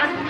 Let's